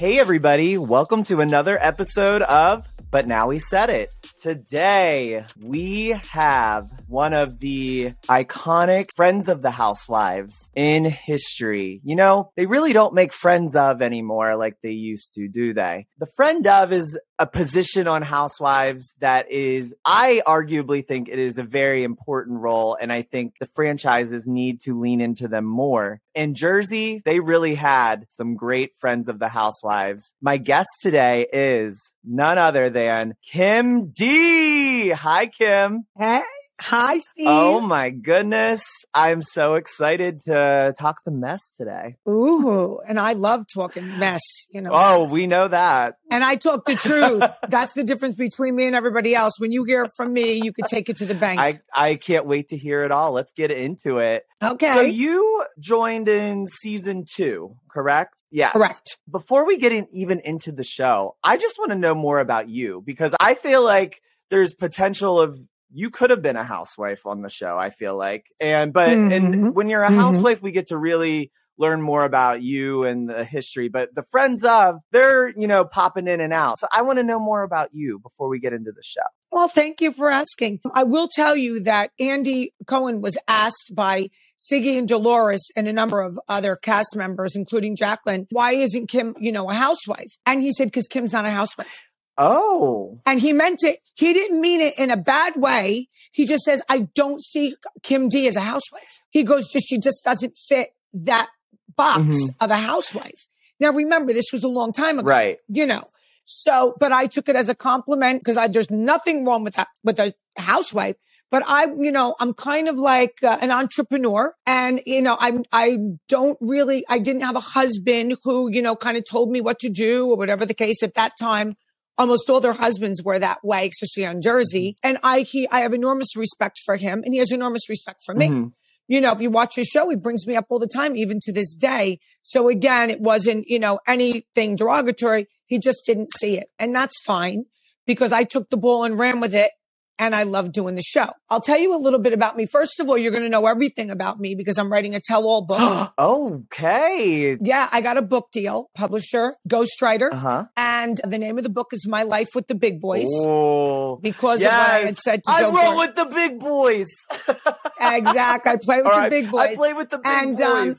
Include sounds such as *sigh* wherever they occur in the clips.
Hey, everybody. Welcome to another episode of But Now We Said It. Today, we have one of the iconic friends of the housewives in history. You know, they really don't make friends of anymore like they used to, do they? The friend of is a position on housewives that is, I arguably think it is a very important role. And I think the franchises need to lean into them more. In Jersey, they really had some great friends of the housewives. My guest today is none other than Kim D. Hi, Kim. Hey. Hi, oh Steve. Oh my goodness. I'm so excited to talk some mess today. Ooh, and I love talking mess, you know. Oh, we know that. And I talk the truth. *laughs* That's the difference between me and everybody else. When you hear it from me, you could take it to the bank. I, I can't wait to hear it all. Let's get into it. okay. So you joined in season two, correct? Yes. Correct. Before we get in, even into the show, I just want to know more about you because I feel like there's potential of you could have been a housewife on the show, I feel like. And but Mhm. and when you're a Mhm. housewife, we get to really learn more about you and the history. But the friends of, they're, you know, popping in and out. So I want to know more about you before we get into the show. Well, thank you for asking. I will tell you that Andy Cohen was asked by Siggy and Dolores and a number of other cast members, including Jacqueline, why isn't Kim, you know, a housewife? And he said, because Kim's not a housewife. Oh. And he meant it. He didn't mean it in a bad way. He just says, I don't see Kim D as a housewife. He goes, just, she just doesn't fit that box Mhm. of a housewife. Now, remember, this was a long time ago, Right. you know. So, but I took it as a compliment because I, there's nothing wrong with that, with a housewife. But I, you know, I'm kind of like uh, an entrepreneur and, you know, I'm, I don't really, I didn't have a husband who, you know, kind of told me what to do or whatever the case at that time almost all their husbands were that way, especially on Jersey. And I, he, I have enormous respect for him and he has enormous respect for me. Mhm. You know, if you watch his show, he brings me up all the time, even to this day. So again, it wasn't, you know, anything derogatory. He just didn't see it. And that's fine because I took the ball and ran with it. And I love doing the show. I'll tell you a little bit about me. First of all, you're going to know everything about me because I'm writing a tell all book. *gasps* okay. yeah, I got a book deal, publisher, ghostwriter. Uh huh. And the name of the book is My Life with the Big Boys Oh. because of what I had said to I Joe. roll with the big boys. *laughs* Exactly. I play *laughs* with All the right, big boys. I play with the big boys. And, um.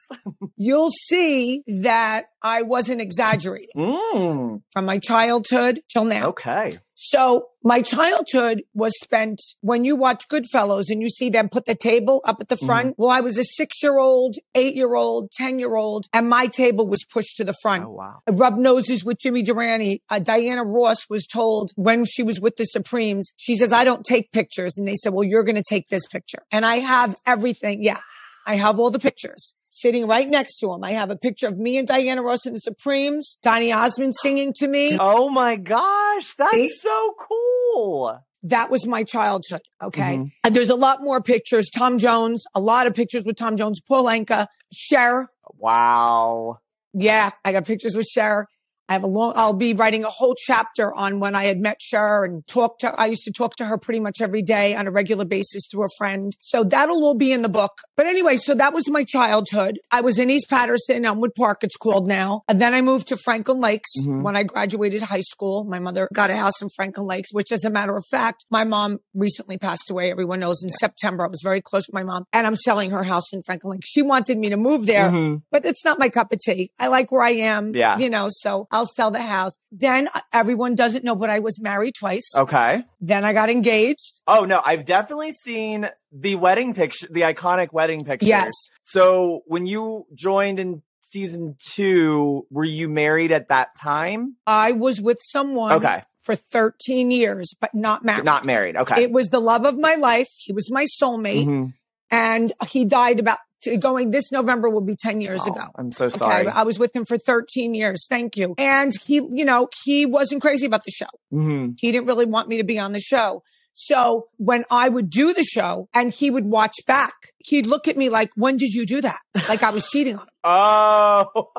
*laughs* You'll see that I wasn't exaggerating Mm, from my childhood till now. okay. So my childhood was spent when you watch Goodfellas and you see them put the table up at the front. Mm-hmm. Well, I was a six year old, eight year old, 10 year old, and my table was pushed to the front. Oh wow. I rubbed noses with Jimmy Durante. Uh, Diana Ross was told when she was with the Supremes, she says, I don't take pictures. And they said, well, you're going to take this picture. And I have everything. Yeah. I have all the pictures sitting right next to him. I have a picture of me and Diana Ross in the Supremes, Donny Osmond singing to me. Oh my gosh, that's See? so cool. That was my childhood. Okay. Mhm. And there's a lot more pictures. Tom Jones, a lot of pictures with Tom Jones, Paul Anka, Cher. Wow. Yeah, I got pictures with Cher. I have a long, I'll be writing a whole chapter on when I had met Cher and talked to, I used to talk to her pretty much every day on a regular basis through a friend. So that'll all be in the book. But anyway, so that was my childhood. I was in East Paterson, Elmwood Park, it's called now. And then I moved to Franklin Lakes Mhm. when I graduated high school. My mother got a house in Franklin Lakes, which as a matter of fact, my mom recently passed away. Everyone knows in September. I was very close with my mom and I'm selling her house in Franklin Lakes. She wanted me to move there Mhm. but it's not my cup of tea. I like where I am. Yeah. You know, so I'll sell the house. Then uh, everyone doesn't know, but I was married twice. Okay. Then I got engaged. Oh no, I've definitely seen the wedding picture, the iconic wedding picture. Yes. So when you joined in season two, were you married at that time? I was with someone Okay. for 13 years, but not married. Not married. Okay. It was the love of my life. He was my soulmate Mhm. and he died about going this November will be 10 years Oh, ago. I'm so sorry. Okay. I was with him for 13 years. Thank you. And he, you know, he wasn't crazy about the show. Mhm. He didn't really want me to be on the show. So when I would do the show and he would watch back, he'd look at me like, when did you do that? Like I was cheating on him. *laughs* Oh.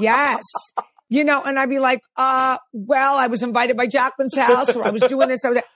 yes. You know, and I'd be like, uh, well, I was invited by Jacqueline's house or I was doing this. I was like,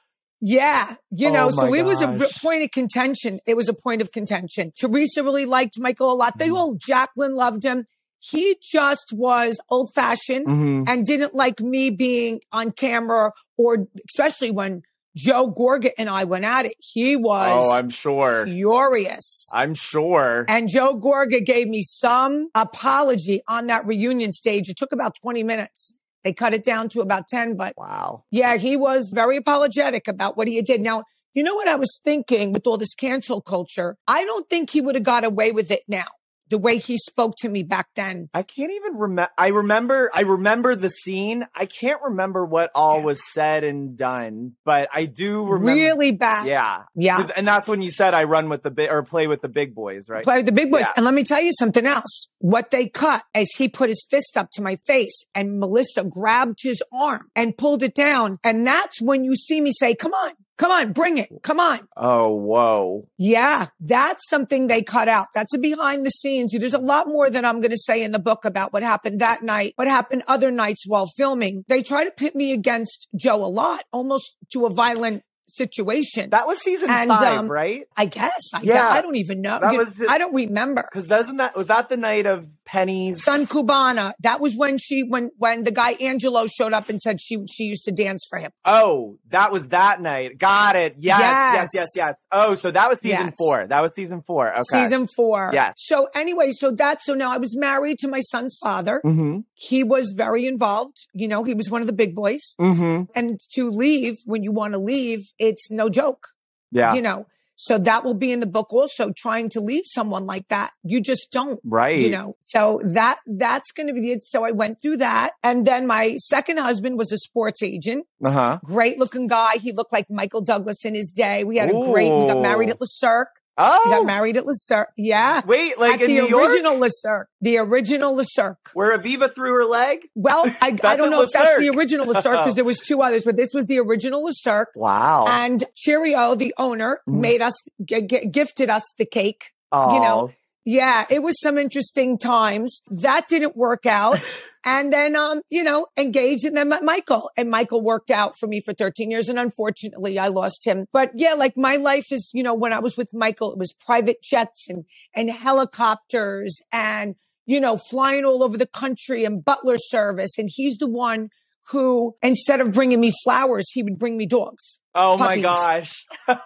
yeah, you know, Oh so it was a point of contention. It was a point of contention. Teresa really liked Michael a lot. They Mhm. all, Jacqueline loved him. he just was old fashioned Mhm. and didn't like me being on camera or especially when Joe Gorga and I went at it. He was Oh, I'm sure. furious. I'm sure. And Joe Gorga gave me some apology on that reunion stage. It took about 20 minutes. They cut it down to about 10, but Wow. yeah, he was very apologetic about what he did. Now, you know what I was thinking with all this cancel culture? I don't think he would have got away with it now, the way he spoke to me back then. I can't even remember. I remember. I remember the scene. I can't remember what all Yeah. was said and done, but I do remember. Really bad. Yeah. yeah. And that's when you said I run with the big or play with the big boys, right? Play with the big boys. Yeah. And let me tell you something else. What they cut as he put his fist up to my face and Melissa grabbed his arm and pulled it down. And that's when you see me say, come on, come on, bring it. Come on. oh, whoa. Yeah, that's something they cut out. That's a behind the scenes. There's a lot more that I'm going to say in the book about what happened that night, what happened other nights while filming. They try to pit me against Joe a lot, almost to a violent situation. That was season And, five, um, right? I guess. I, Yeah. I don't even know. That You- was. I don't remember. Because doesn't that was that the night of Penny's Sun Cubana. That was when she when when the guy Angelo showed up and said she she used to dance for him. Oh, that was that night. Got it. Yes, yes, yes, Yes. yes. Oh, so that was season Yes. four. That was season four. Okay. Season four. Yes. So anyway, so that so now I was married to my son's father. Mm-hmm. He was very involved. You know, he was one of the big boys. Mm-hmm. And to leave when you want to leave, it's no joke. Yeah. You know. So that will be in the book also trying to leave someone like that. You just don't. right. you know so that that's going to be it so i went through that and then my second husband was a sports agent Uh-huh. great looking guy he looked like michael douglas in his day we had a great we got married at Le Cirque. Oh. we got married at Le Cirque. yeah Wait, like the New York? original Le Cirque. the original Le Cirque. Where Aviva threw her leg? well *laughs* i, I don't know if that's the original Le Cirque because there was two others but this was the original Le Cirque. Wow. and Sirio the owner Mhm. made us g- g- gifted us the cake oh. you know, Yeah, it was some interesting times. That didn't work out. *laughs* And then, um, you know, engaged and then met Michael and Michael worked out for me for 13 years. And unfortunately I lost him. But yeah, like my life is, you know, when I was with Michael, it was private jets and, and helicopters and, you know, flying all over the country and butler service. And he's the one who, instead of bringing me flowers, he would bring me dogs. oh my gosh. *laughs*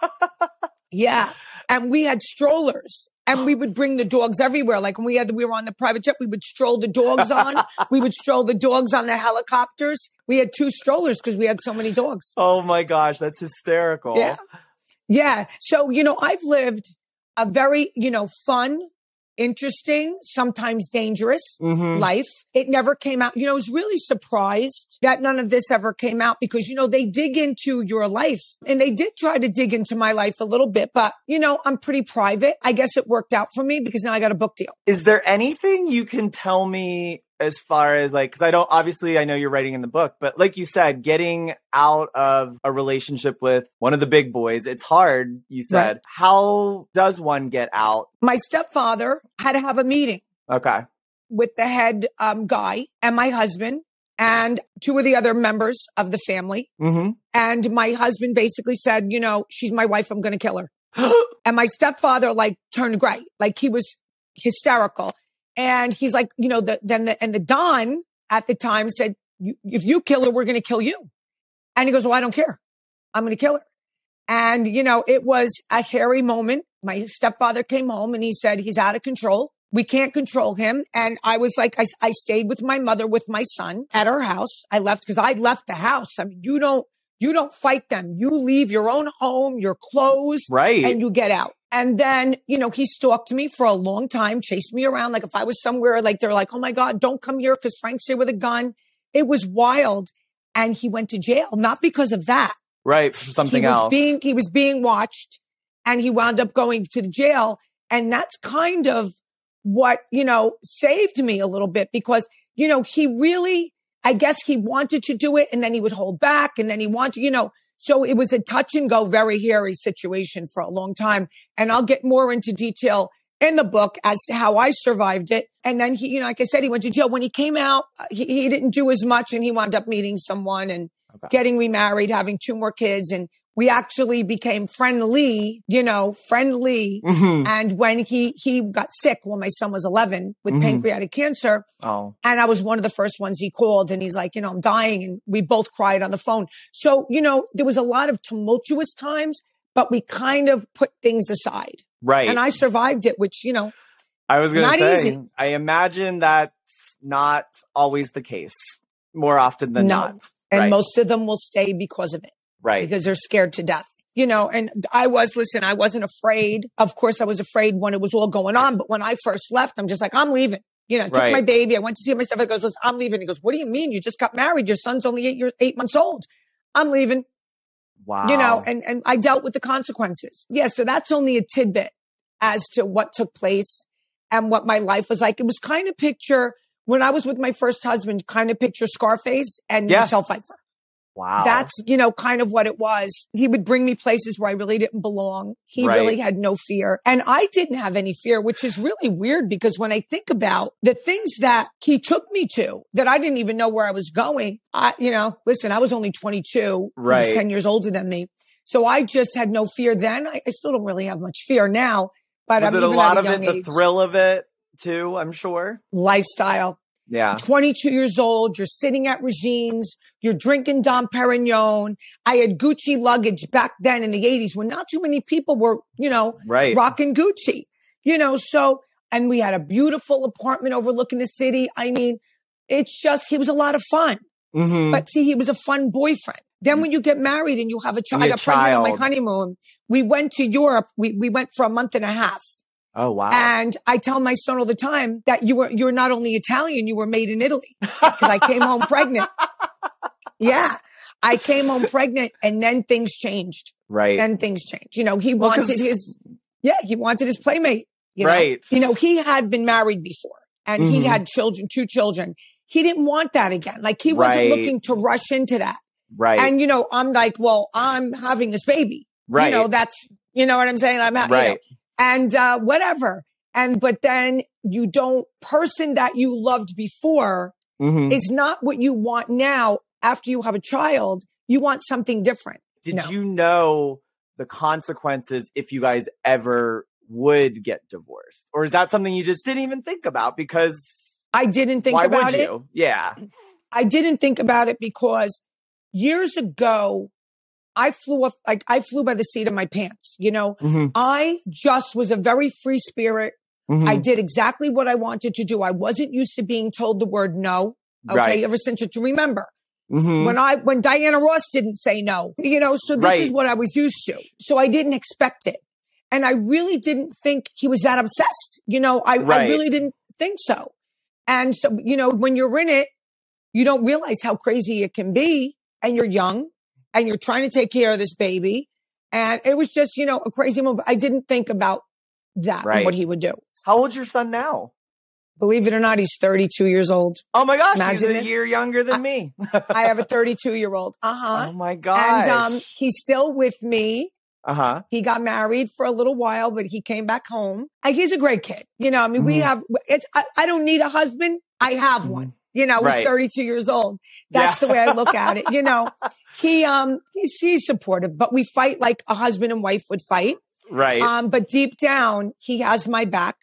Yeah. And we had strollers and we would bring the dogs everywhere. Like when we had, we were on the private jet, we would stroll the dogs on. *laughs* we would stroll the dogs on the helicopters. We had two strollers because we had so many dogs. Oh my gosh, that's hysterical. Yeah. Yeah. So, you know, I've lived a very, you know, fun, interesting, sometimes dangerous Mhm. life. It never came out. You know, I was really surprised that none of this ever came out because, you know, they dig into your life and they did try to dig into my life a little bit, but, you know, I'm pretty private. I guess it worked out for me because now I got a book deal. Is there anything you can tell me as far as like, because I don't, obviously, I know you're writing in the book, but like you said, getting out of a relationship with one of the big boys, it's hard, you said. Right. How does one get out? My stepfather had to have a meeting Okay. with the head um, guy and my husband and two of the other members of the family. Mm-hmm. And my husband basically said, you know, she's my wife. I'm going to kill her. *gasps* And my stepfather like turned gray, like he was hysterical. And he's like, you know, the, then the, and the Don at the time said, "You- if you kill her, we're going to kill you. And he goes, well, I don't care. I'm going to kill her. And, you know, it was a hairy moment. My stepfather came home and he said, he's out of control. We can't control him. And I was like, I, I stayed with my mother with my son at her house. I left because I left the house. I mean, you don't, you don't fight them. You leave your own home, your clothes, right. and you get out. And then, you know, he stalked me for a long time, chased me around. Like if I was somewhere, like they're like, oh my God, don't come here because Frank's here with a gun. It was wild. And he went to jail, not because of that. right. Something he was else. being, he was being watched and he wound up going to the jail. And that's kind of what, you know, saved me a little bit because, you know, he really, I guess he wanted to do it and then he would hold back and then he wanted, you know, so it was a touch and go, very hairy situation for a long time. And I'll get more into detail in the book as to how I survived it. And then he, you know, like I said, he went to jail. When he came out, uh, he, he didn't do as much and he wound up meeting someone and Okay. getting remarried, having two more kids. And we actually became friendly, you know, friendly. Mhm. And when he, he got sick when my son was 11 with Mhm. pancreatic cancer, Oh, and I was one of the first ones he called and he's like, you know, I'm dying. And we both cried on the phone. So, you know, there was a lot of tumultuous times, but we kind of put things aside right. and I survived it, which, you know, I was going to say, easy. I imagine that's not always the case. More often than No. not. and Right. most of them will stay because of it. Right. because they're scared to death. You know, and I was, listen, I wasn't afraid. Of course, I was afraid when it was all going on. But when I first left, I'm just like, I'm leaving. You know, I took Right. my baby. I went to see my stuff. I goes, I'm leaving. He goes, what do you mean? You just got married. Your son's only eight years, eight months old. I'm leaving, wow. you know, and, and I dealt with the consequences. Yeah. So that's only a tidbit as to what took place and what my life was like. It was kind of picture when I was with my first husband, kind of picture Scarface and Yeah. Michelle Pfeiffer. Wow. That's, you know, kind of what it was. He would bring me places where I really didn't belong. He Right. really had no fear. And I didn't have any fear, which is really weird because when I think about the things that he took me to that I didn't even know where I was going, I, you know, listen, I was only 22. He Right. was 10 years older than me. So I just had no fear then. I, I still don't really have much fear now, but Was I'm it a even lot at a of young it, the thrill of it too, I'm sure? Lifestyle. Yeah. 22 years old. You're sitting at Regine's. You're drinking Dom Perignon. I had Gucci luggage back then in the 80s when not too many people were, you know, Right. rocking Gucci, you know, so, and we had a beautiful apartment overlooking the city. I mean, it's just, he was a lot of fun. Mhm. But see, he was a fun boyfriend. Then when you get married and you have a child, I got pregnant on my honeymoon. We went to Europe. We, we went for a month and a half. Oh, wow. And I tell my son all the time that you were, you're not only Italian, you were made in Italy because I came home pregnant. Yeah. I came home pregnant and then things changed. right. Then things changed. You know, he Well, wanted his, yeah, he wanted his playmate. You know? right. You know, he had been married before and he Mhm. had children, two children. He didn't want that again. Like he wasn't Right. looking to rush into that. right. And, you know, I'm like, well, I'm having this baby. right. You know, that's, you know what I'm saying? I'm, ha- you know, right. And uh, whatever. And but then you don't person that you loved before Mhm. is not what you want now after you have a child. You want something different. Did no. you know the consequences if you guys ever would get divorced? Or is that something you just didn't even think about because I didn't think why about would it. you? Yeah. I didn't think about it because years ago I flew off like I flew by the seat of my pants. You know, Mhm. I just was a very free spirit. Mhm. I did exactly what I wanted to do. I wasn't used to being told the word no. Okay, Right. ever since you remember. Mhm. when I when Diana Ross didn't say no, you know, so this Right. is what I was used to. So I didn't expect it. And I really didn't think he was that obsessed. You know, I, I really didn't think so. And so, you know, when you're in it, you don't realize how crazy it can be. And you're young and you're trying to take care of this baby. And it was just, you know, a crazy move. I didn't think about that Right. and what he would do. How old's your son now? Believe it or not, he's 32 years old. Oh my gosh, he's Imagine a this. year younger than I- me. I have a *laughs* 32 year old. Uh huh. oh my gosh. and um, he's still with me. uh huh. He got married for a little while, but he came back home. Uh, he's a great kid. You know, I mean, we Mhm. have, it's, I, I don't need a husband. I have one. You know, Right. he's 32 years old. That's Yeah. the way I look at it. You know, *laughs* he, um, he's, he's supportive, but we fight like a husband and wife would fight. Right. Um, but deep down, he has my back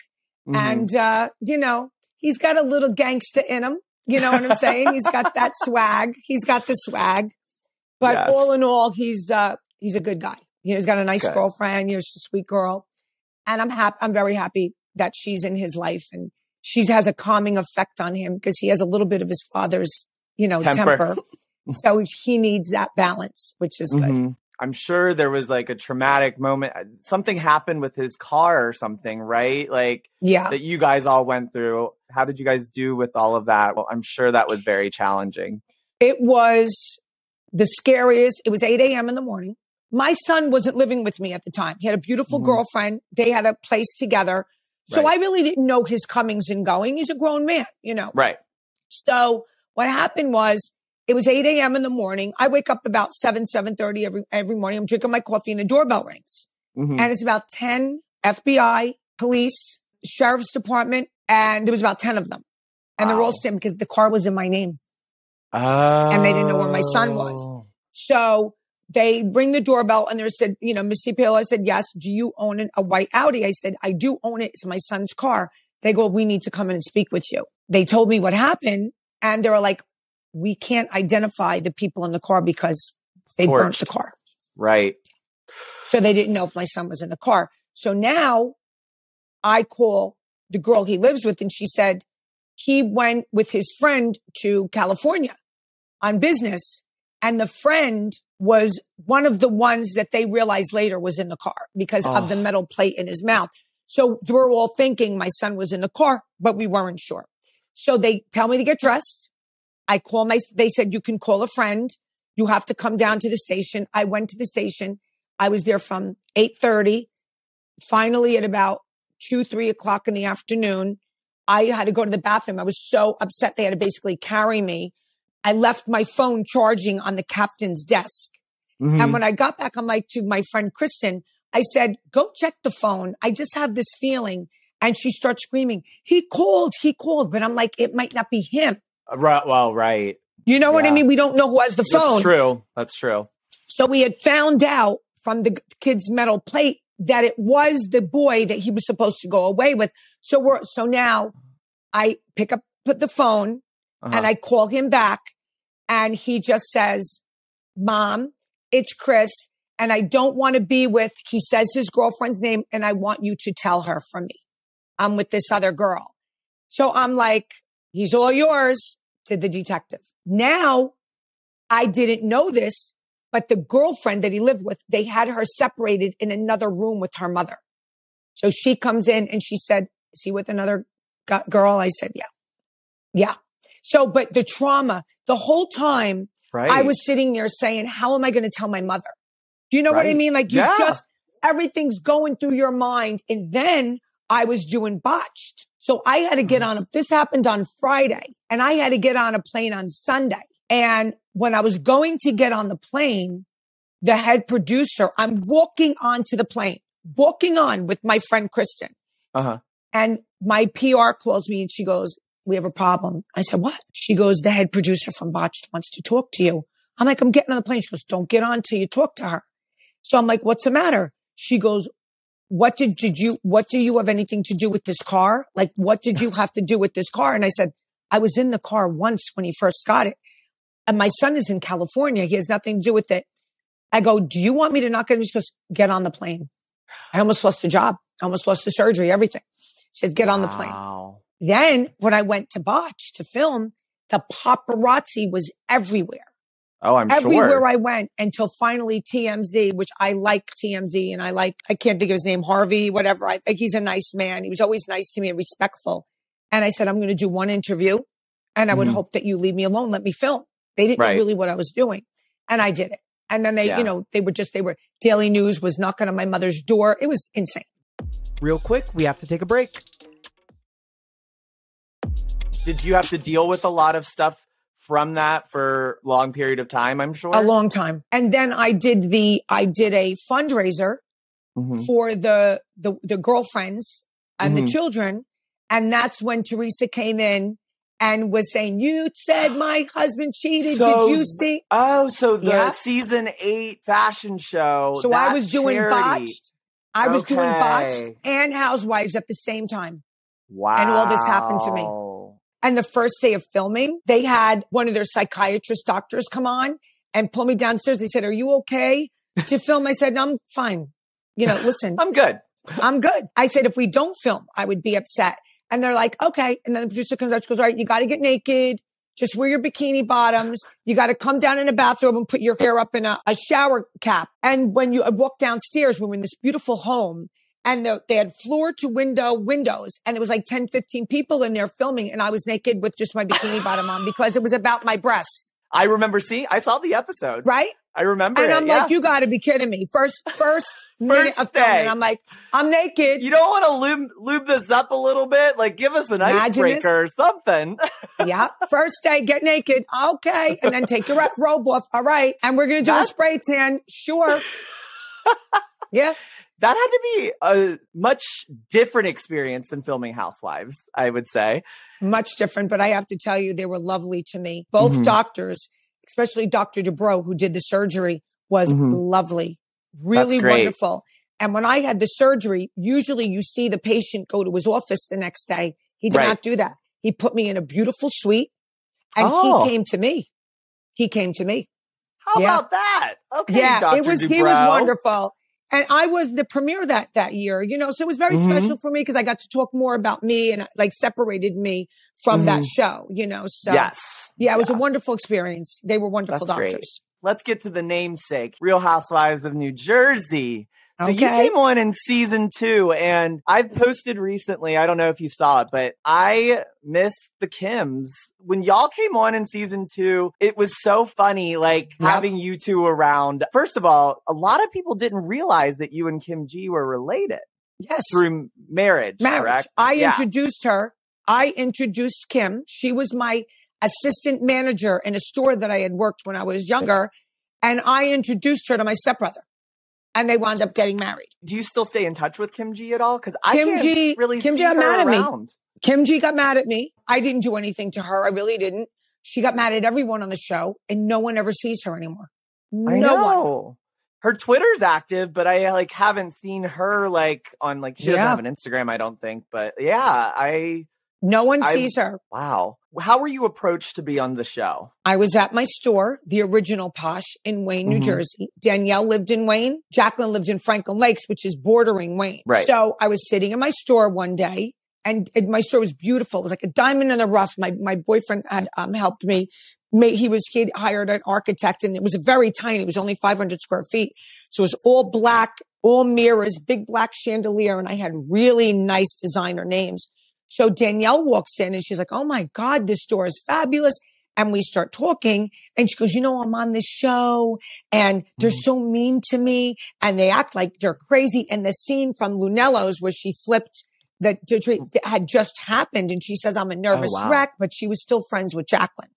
Mhm. and, uh, you know, he's got a little gangster in him. You know what I'm saying? he's got *laughs* that swag. He's got the swag. But Yes. all in all, he's uh he's a good guy. You know, he's got a nice Good. girlfriend. You know, she's a sweet girl, and I'm happy. I'm very happy that she's in his life, and she has a calming effect on him because he has a little bit of his father's, you know, Temper. temper. *laughs* so he needs that balance, which is good. Mhm. I'm sure there was like a traumatic moment. Something happened with his car or something, right? Like Yeah, that you guys all went through. How did you guys do with all of that? Well, I'm sure that was very challenging. it was the scariest. It was 8 a.m. in the morning. My son wasn't living with me at the time. He had a beautiful Mhm. girlfriend. They had a place together. So Right. I really didn't know his comings and going. He's a grown man, you know. Right. So what happened was it was 8 a.m. in the morning. I wake up about 7, 7.30 every, every morning. I'm drinking my coffee and the doorbell rings. Mhm. And it's about 10 FBI, police, sheriff's department, and there was about 10 of them. And they're all standing because the car was in my name. Oh. they didn't know where my son was. So they ring the doorbell and they said, you know, Missy I said, yes. Do you own an, a white Audi? I said, I do own it. It's my son's car. They go, we need to come in and speak with you. They told me what happened and they were like, we can't identify the people in the car because they Torched. burnt the car. Right. So they didn't know if my son was in the car. So now I call the girl he lives with and she said he went with his friend to California on business and the friend was one of the ones that they realized later was in the car because Oh. of the ah. metal plate in his mouth. So we're all thinking my son was in the car, but we weren't sure. So they tell me to get dressed. I call my, they said, you can call a friend. You have to come down to the station. I went to the station. I was there from 8.30. Finally at about two, three o'clock in the afternoon, I had to go to the bathroom. I was so upset. They had to basically carry me. I left my phone charging on the captain's desk. Mhm. And when I got back, I'm like to my friend Kristen, I said, go check the phone. I just have this feeling. And she starts screaming, he called, he called. But I'm like, it might not be him. Right, well, right. You know what I mean? We don't know who has the phone. That's true. That's true. So we had found out from the kid's metal plate that it was the boy that he was supposed to go away with. So we're, so now I pick up, put the phone Uh-huh. and I call him back and he just says, mom, it's Chris. And I don't want to be with, he says his girlfriend's name and I want you to tell her from me. I'm with this other girl. So I'm like, he's all yours to the detective. Now I didn't know this, but the girlfriend that he lived with, they had her separated in another room with her mother. So she comes in and she said, is he with another girl? I said, yeah. Yeah. So, but the trauma, the whole time right. I was sitting there saying, how am I going to tell my mother? Do you know what I mean? Like you Yeah. just, everything's going through your mind. And then I was doing botched. So I had to get Mm-hmm. on a, this happened on Friday and I had to get on a plane on Sunday. And when I was going to get on the plane, the head producer, I'm walking onto the plane, walking on with my friend Kristen. Uh-huh. And my PR calls me and she goes, we have a problem. I said, what? She goes, the head producer from Botched wants to talk to you. I'm like, I'm getting on the plane. She goes, don't get on till you talk to her. So I'm like, what's the matter? She goes, what did, did you, what do you have anything to do with this car? Like, what did you have to do with this car? And I said, I was in the car once when he first got it. And my son is in California. He has nothing to do with it. I go, do you want me to get him? She goes, get on the plane. I almost lost the job. I almost lost the surgery, everything. She says, get on the plane. Wow. Then when I went to Botch to film, the paparazzi was everywhere. Oh, I'm sure. everywhere sure. I went until finally TMZ, which I like TMZ and I like, I can't think of his name, Harvey, whatever. I think he's a nice man. He was always nice to me and respectful. And I said, I'm going to do one interview and I would Mhm. hope that you leave me alone. Let me film. They didn't Right. know really what I was doing. And I did it. And then they, Yeah. you know, they were just, they were Daily News was knocking on my mother's door. It was insane. Real quick, we have to take a break. Did you have to deal with a lot of stuff from that for a long period of time, I'm sure? a long time. And then I did the, I did a fundraiser Mhm. for the, the, the girlfriends and the Mhm. children. And that's when Teresa came in and was saying, you said my husband cheated. So- did you see? Oh, so the Yeah. season eight fashion show. So I was doing charity. botched. I was doing botched and housewives at the same time. Wow. and all this happened to me. And the first day of filming, they had one of their psychiatrist doctors come on and pull me downstairs. They said, Are you okay to *laughs* film? I said, no, I'm fine. You know, listen, I'm good. I'm good. I said, if we don't film, I would be upset. And they're like, okay. And then the producer comes out, she goes, all right, you got to get naked. Just wear your bikini bottoms. You got to come down in a bathrobe and put your hair up in a, a shower cap. And when you I walked downstairs, we're in this beautiful home and the, they had floor to window windows and there was like 10, 15 people in there filming. And I was naked with just my bikini bottom on because it was about my breasts. I remember. See, I saw the episode. Right. I remember. And it, I'm yeah. like, you got to be kidding me. First, first *laughs* minute First of filming. day. I'm like, I'm naked. You don't want to lube, lube this up a little bit? Like, give us an icebreaker or something. *laughs* yeah. First day, get naked. Okay. And then take your robe off. All right. And we're to do a spray tan. Sure. *laughs* Yeah. That had to be a much different experience than filming Housewives, I would say. Much different. But I have to tell you, they were lovely to me. Both Mhm. doctors, especially Dr. Dubrow, who did the surgery, was Mhm. lovely, really wonderful. And when I had the surgery, usually you see the patient go to his office the next day. He did Right. not do that. He put me in a beautiful suite and Oh. he came to me. He came to me. How Yeah. about that? Okay, yeah, Dr. it was he was wonderful. And I was the premiere that that year, you know, so it was very Mhm. special for me because I got to talk more about me and like separated me from that show, you know. So yes. yeah, it was a wonderful experience. They were wonderful That's great. doctors. Let's get to the namesake, Real Housewives of New Jersey. So you came on in season two, and I've posted recently. I don't know if you saw it, but I missed the Kims when y'all came on in season two. It was so funny, like Yep. having you two around. First of all, a lot of people didn't realize that you and Kim G were related Yes. through marriage. marriage. correct? I Yeah. introduced her. I introduced Kim. She was my assistant manager in a store that I had worked when I was younger. And I introduced her to my stepbrother. And they wound up getting married. Do you still stay in touch with Kim G at all? Because I Kim can't G- really Kim G got mad at me. Kim G got mad at me. I didn't do anything to her. I really didn't. She got mad at everyone on the show, and no one ever sees her anymore. No I one. know. Her Twitter's active, but I like haven't seen her like on like she doesn't have an Instagram, I don't think. But yeah, I No one I- sees her. wow. How were you approached to be on the show? I was at my store, the original Posche in Wayne, New Mhm. Jersey. Danielle lived in Wayne. Jacqueline lived in Franklin Lakes, which is bordering Wayne. Right. So I was sitting in my store one day and, and my store was beautiful. It was like a diamond in the rough. My, my boyfriend had um, helped me. He was, he hired an architect and it was very tiny. It was only 500 square feet. So it was all black, all mirrors, big black chandelier. And I had really nice designer names. So Danielle walks in and she's like, Oh my God, this store is fabulous. And we start talking and she goes, you know, I'm on this show and they're Mhm. so mean to me and they act like they're crazy. And the scene from Lunello's where she flipped that that had just happened. And she says, I'm a nervous wow. wreck, but she was still friends with Jacqueline.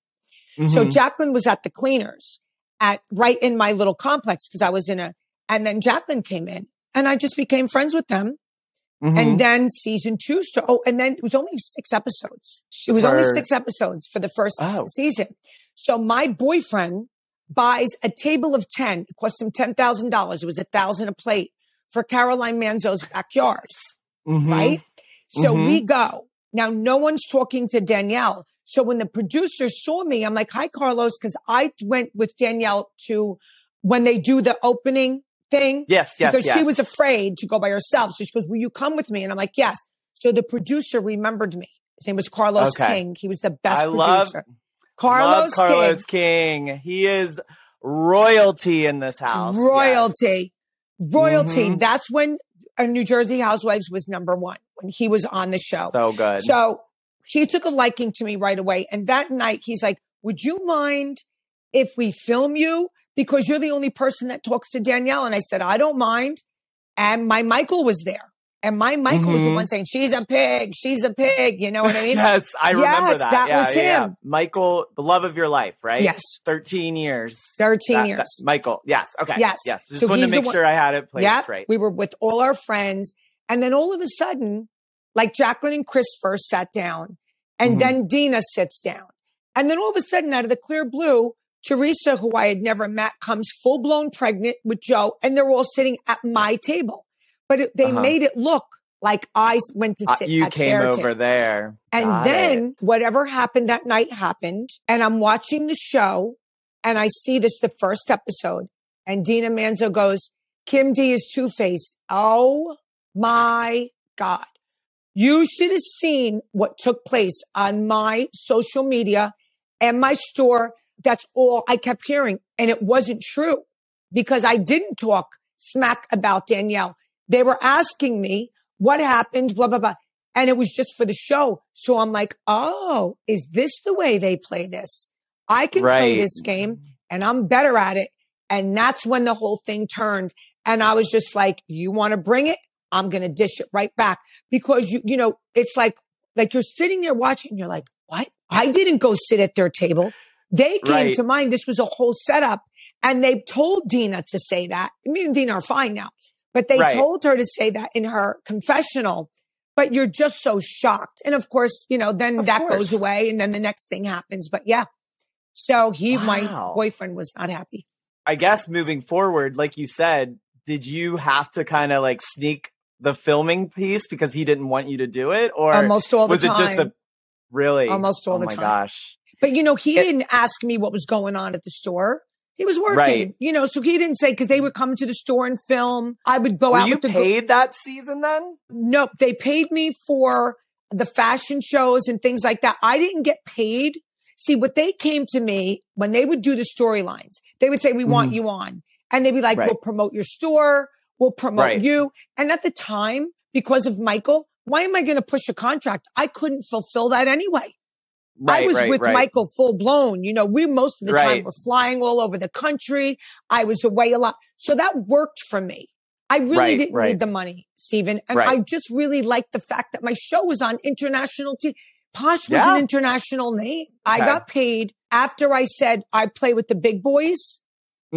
So Mhm. Jacqueline was at the cleaners at right in my little complex because I was in a, and then Jacqueline came in and I just became friends with them. Mhm. And then season two started. Oh, and then it was only six episodes. It was only six episodes for the first Oh. season. So my boyfriend buys a table of 10. It cost him $10,000. It was a thousand a plate for Caroline Manzo's backyard, Mhm. right? So Mhm. we go. Now, no one's talking to Danielle. So when the producers saw me, I'm like, hi, Carlos, because I went with Danielle to when they do the opening thing Yes, yes, because yes. she was afraid to go by herself. So she goes, Will you come with me? And I'm like, Yes. So the producer remembered me. His name was Carlos Okay. King. He was the best I love- producer. Carlos, Love Carlos King. King. He is royalty in this house. Yes. Royalty. Royalty. Mhm. That's when uh, New Jersey Housewives was number one when he was on the show. So good. So he took a liking to me right away. And that night he's like, Would you mind if we film you? Because you're the only person that talks to Danielle. And I said, I don't mind. And my Michael was there. And my Michael was the Mhm. one saying, She's a pig. She's a pig. You know what I mean? *laughs* yes, I remember Yes, that. that yeah, was yeah, yeah. him. Michael, the love of your life, right? Yes. 13 years. 13 That- years. that- Michael. Yes. Okay. Yes. Yes. Just So wanted to make sure I had it placed Yep. right. We were with all our friends. And then all of a sudden, like Jacqueline and Chris first sat down, and Mhm. then Dina sits down. And then all of a sudden, out of the clear blue, Teresa, who I had never met, comes full blown pregnant with Joe, and they're all sitting at my table. But it, they Uh-huh. made it look like I went to Uh, sit you at came over table. there. And Got it. then whatever happened that night happened. And I'm watching the show and I see this the first episode. And Dina Manzo goes, Kim D is two faced. Oh my God. You should have seen what took place on my social media and my store. That's all I kept hearing. And it wasn't true because I didn't talk smack about Danielle. They were asking me what happened, blah, blah, blah. And it was just for the show. So I'm like, oh, is this the way they play this? I can play this game and I'm better at it. And that's when the whole thing turned. And I was just like, you want to bring it? I'm going to dish it right back because you, you know, it's like, like you're sitting there watching. You're like, what? I didn't go sit at their table. They came Right. to mind. This was a whole setup and they told Dina to say that. Me and Dina are fine now, but they Right. told her to say that in her confessional. But you're just so shocked. And of course, you know, then Of that course. goes away and then the next thing happens. But yeah. So he, my boyfriend was not happy. I guess moving forward, like you said, did you have to kind of like sneak the filming piece because he didn't want you to do it, or almost all the was it just a really Almost all oh the my time. gosh. But you know, he It- didn't ask me what was going on at the store. He was working, Right. you know, so he didn't say because they would come to the store and film. I would go Were out you with the paid that season then? Nope, they paid me for the fashion shows and things like that. I didn't get paid. See, what they came to me when they would do the storylines, they would say, "We want Mhm. you on," and they'd be like, Right. "We'll promote your store, we'll promote Right. you." And at the time, because of Michael, why am I going to push a contract? I couldn't fulfill that anyway. Right, I was right, with right. Michael full blown. You know, we most of the time were flying all over the country. I was away a lot. So that worked for me. I really didn't need the money, Stephen. And. I just really liked the fact that my show was on international TV. Posche was Yeah. an international name. I got paid after I said I play with the big boys.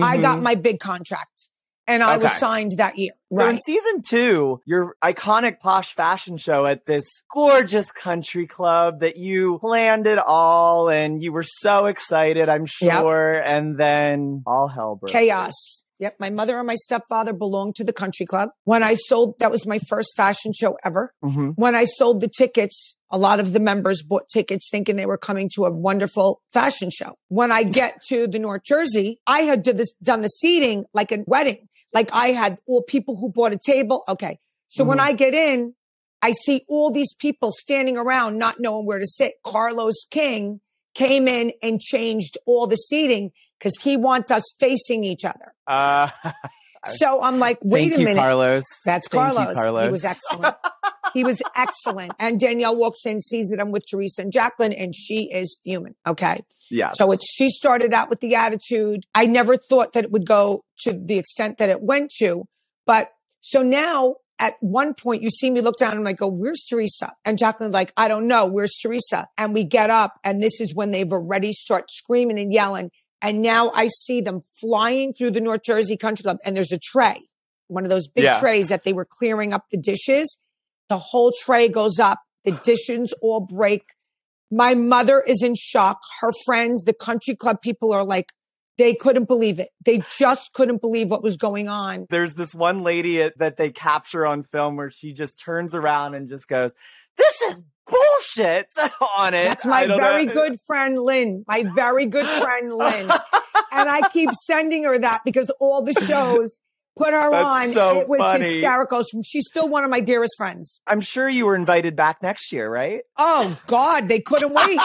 I got Mhm. my big contract and I was signed that year. So in season two, your iconic Posche fashion show at this gorgeous country club that you planned it all and you were so excited, I'm Yep. sure. And then all hell broke. chaos. Yep. My mother and my stepfather belonged to the country club. When I sold, that was my first fashion show ever. hmm When I sold the tickets, a lot of the members bought tickets thinking they were coming to a wonderful fashion show. When I get to the North Jersey, I had did this, done the seating like a wedding. Like I had all people who bought a table. Okay. So when Mhm. I get in, I see all these people standing around, not knowing where to sit. Carlos King came in and changed all the seating because he want us facing each other. Uh, *laughs* So I'm like, wait thank a you, minute. Carlos. That's Thank you, Carlos. He was excellent. he was *laughs* excellent. And Danielle walks in, sees that I'm with Teresa and Jacqueline, and she is fuming. Okay. yeah. So it's she started out with the attitude. I never thought that it would go to the extent that it went to. But so now at one point you see me look down and I go, Where's Teresa? And Jacqueline's like, I don't know. Where's Teresa? And we get up, and this is when they've already start screaming and yelling. And now I see them flying through the North Jersey Country Club, and there's a tray, one of those big Yeah. trays that they were clearing up the dishes. The whole tray goes up, the dishes all break. My mother is in shock. Her friends, the country club people are like, they couldn't believe it. They just couldn't believe what was going on. There's this one lady uh, that they capture on film where she just turns around and just goes, "This is bullshit" *laughs* on it. That's my very know. good friend, Lynn. My very good friend, *laughs* Lynn. and I keep sending her that because all the shows put her That's on. so it was funny. hysterical. She's still one of my dearest friends. I'm sure you were invited back next year, right? Oh God, they couldn't *laughs* wait.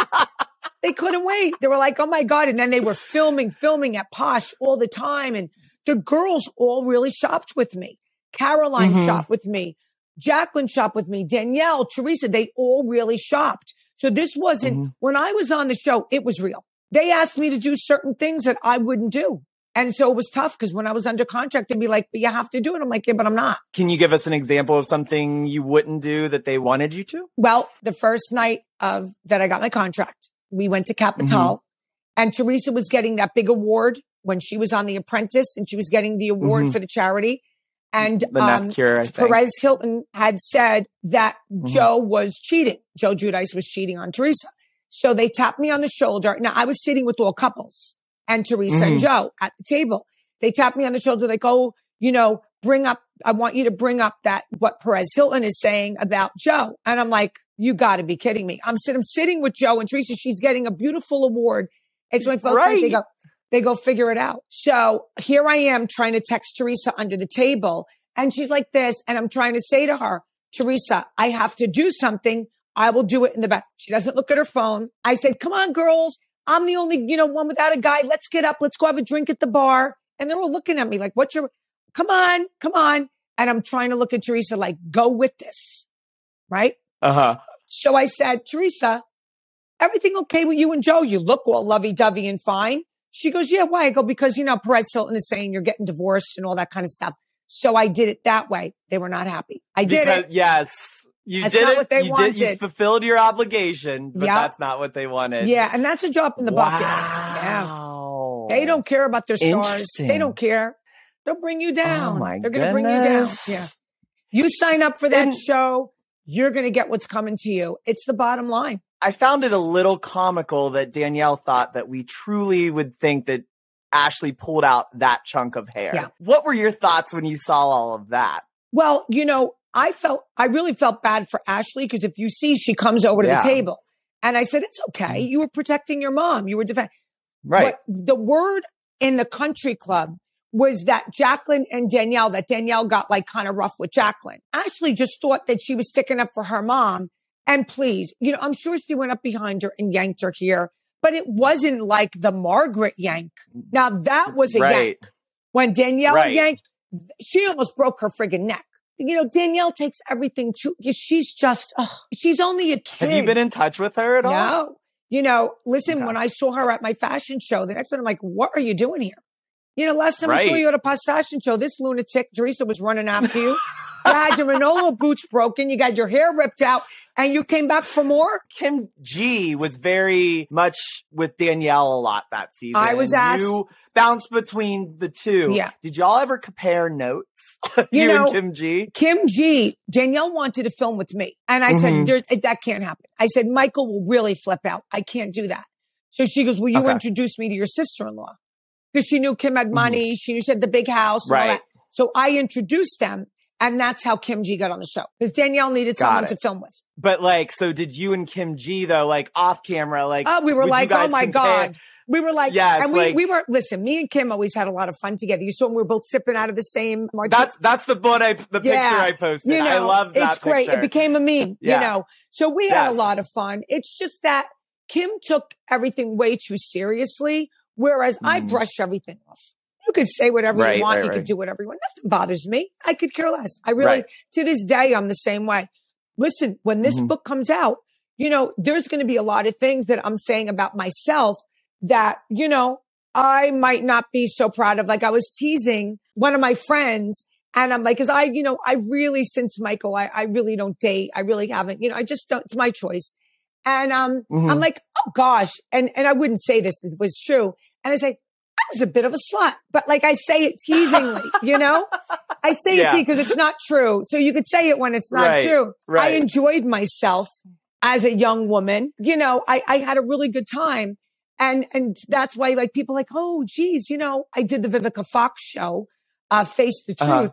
they couldn't wait. They were like, oh my God. And then they were filming, filming at Posche all the time. And the girls all really shopped with me. Caroline Mhm. shopped with me. Jacqueline shopped with me. Danielle, Teresa, they all really shopped. So this wasn't, Mhm. when I was on the show, it was real. They asked me to do certain things that I wouldn't do. And so it was tough because when I was under contract, they'd be like, but you have to do it. I'm like, yeah, but I'm not. Can you give us an example of something you wouldn't do that they wanted you to? Well, the first night of that I got my contract, we went to Capital Mm-hmm. and Teresa was getting that big award when she was on The Apprentice and she was getting the award Mhm. for the charity. And um, cure. Perez Hilton had said that Mhm. Joe was cheating. Joe Giudice was cheating on Teresa. So they tapped me on the shoulder. Now I was sitting with all couples and Teresa and Mhm. Joe at the table. They tapped me on the shoulder. Like, oh, you know, bring up, I want you to bring up that what Perez Hilton is saying about Joe. And I'm like, you got to be kidding me. I'm, sit- I'm sitting with Joe and Teresa. She's getting a beautiful award. It's my first night. They go, they go figure it out. So here I am trying to text Teresa under the table and she's like this. And I'm trying to say to her, Teresa, I have to do something. I will do it in the back. She doesn't look at her phone. I said, come on, girls. I'm the only, you know, one without a guy. Let's get up. Let's go have a drink at the bar. And they're all looking at me like, what's your, come on, come on. And I'm trying to look at Teresa like, go with this. Right. Uh huh. So I said, Teresa, everything okay with you and Joe? You look all lovey dovey and fine. She goes, yeah, why? I go, because, you know, Perez Hilton is saying you're getting divorced and all that kind of stuff. So I did it that way. They were not happy. I did Because- it. Yes. You That's did not it. what they you Did, you fulfilled your obligation, but Yep. that's not what they wanted. Yeah. And that's a drop in the bucket. Yeah. Wow. They don't care about their stars. They don't care. They'll bring you oh down. Oh my They're going to bring you down. Yeah. You sign up for that And- show, you're going to get what's coming to you. It's the bottom line. I found it a little comical that Danielle thought that we truly would think that Ashley pulled out that chunk of hair. Yeah. What were your thoughts when you saw all of that? Well, you know, I felt, I really felt bad for Ashley because if you see, she comes over to Yeah. the table. And I said, it's okay. Mm-hmm. You were protecting your mom. You were defending. Right. the word in the country club was that Jacqueline and Danielle, that Danielle got like kind of rough with Jacqueline. Ashley just thought that she was sticking up for her mom. And please, you know, I'm sure she went up behind her and yanked her here, but it wasn't like the Margaret yank. Now that was a right. yank. When Danielle Right. yanked, she almost broke her friggin' neck. You know, Danielle takes everything to, she's just, oh, she's only a kid. Have you been in touch with her at all? No. You know, listen, Okay. when I saw her at my fashion show, the next one, I'm like, what are you doing here? You know, last time I saw you at a past fashion show, this lunatic, Teresa, was running after you. *laughs* you had your Manolo boots broken. You got your hair ripped out and you came back for more. Kim G was very much with Danielle a lot that season. I was asked- You bounced between the two. Yeah. Did y'all ever compare notes? *laughs* You you know- and Kim G? Kim G, Danielle wanted to film with me. And I said, Mhm. "There's- that can't happen. I said, Michael will really flip out. I can't do that. So she goes, Will you Okay. introduce me to your sister in law? Because she knew Kim had money. She knew she had the big house. And all Mm-hmm. Right. that. So I introduced them. And that's how Kim G got on the show because Danielle needed Got someone it. to film with. But like, so did you and Kim G though, like off camera, like Oh, we were like, oh my compare- God. We were like, Yes, and we, like- we were, listen, me and Kim always had a lot of fun together. You saw them we were both sipping out of the same martini. That's that's the one I the picture I posted. you know, I love that. it's great. picture. It became a meme, Yeah. you know. So we had a lot of fun. It's just that Kim took everything way too seriously, whereas I Mhm. brush everything off. You could say whatever Right, you want. right, you right. could do whatever you want. Nothing bothers me. I could care less. I really, to this day, I'm the same way. Listen, when this Mhm. book comes out, you know, there's going to be a lot of things that I'm saying about myself that, you know, I might not be so proud of. Like I was teasing one of my friends and I'm like, cause I, you know, I really, since Michael, I, I really don't date. I really haven't, you know, I just don't, it's my choice. And, um, Mhm. I'm like, oh gosh. And, and I wouldn't say this was true. And I say, was a bit of a slut, but like I say it teasingly, you know, I say it Yeah. you because it's not true. So you could say it when it's not Right, true. I enjoyed myself as a young woman. You know, I, I had a really good time. And, and that's why like people like, oh, geez, you know, I did the Vivica Fox show, uh, Face the Truth. Uh-huh.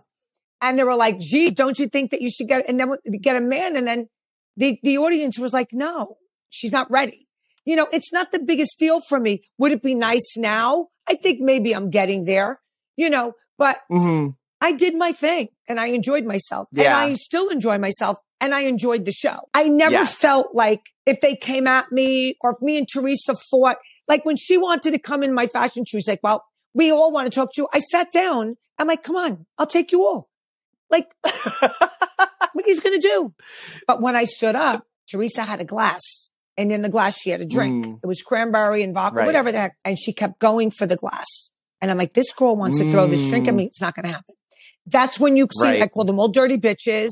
And they were like, gee, don't you think that you should get, and then get a man? And then the, the audience was like, no, she's not ready. You know, it's not the biggest deal for me. Would it be nice now? I think maybe I'm getting there, you know, but Mhm. I did my thing and I enjoyed myself and I still enjoy myself and I enjoyed the show. I never Yes. felt like if they came at me or if me and Teresa fought, like when she wanted to come in my fashion show, she's like, well, we all want to talk to you. I sat down. I'm like, come on, I'll take you all. Like, *laughs* what he's going to do? But when I stood up, Teresa had a glass and in the glass she had a drink. Mm. It was cranberry and vodka, Right. whatever the heck. And she kept going for the glass. And I'm like, this girl wants to throw this drink at Mm. me. It's not going to happen. That's when you see, Right. I called them all dirty bitches.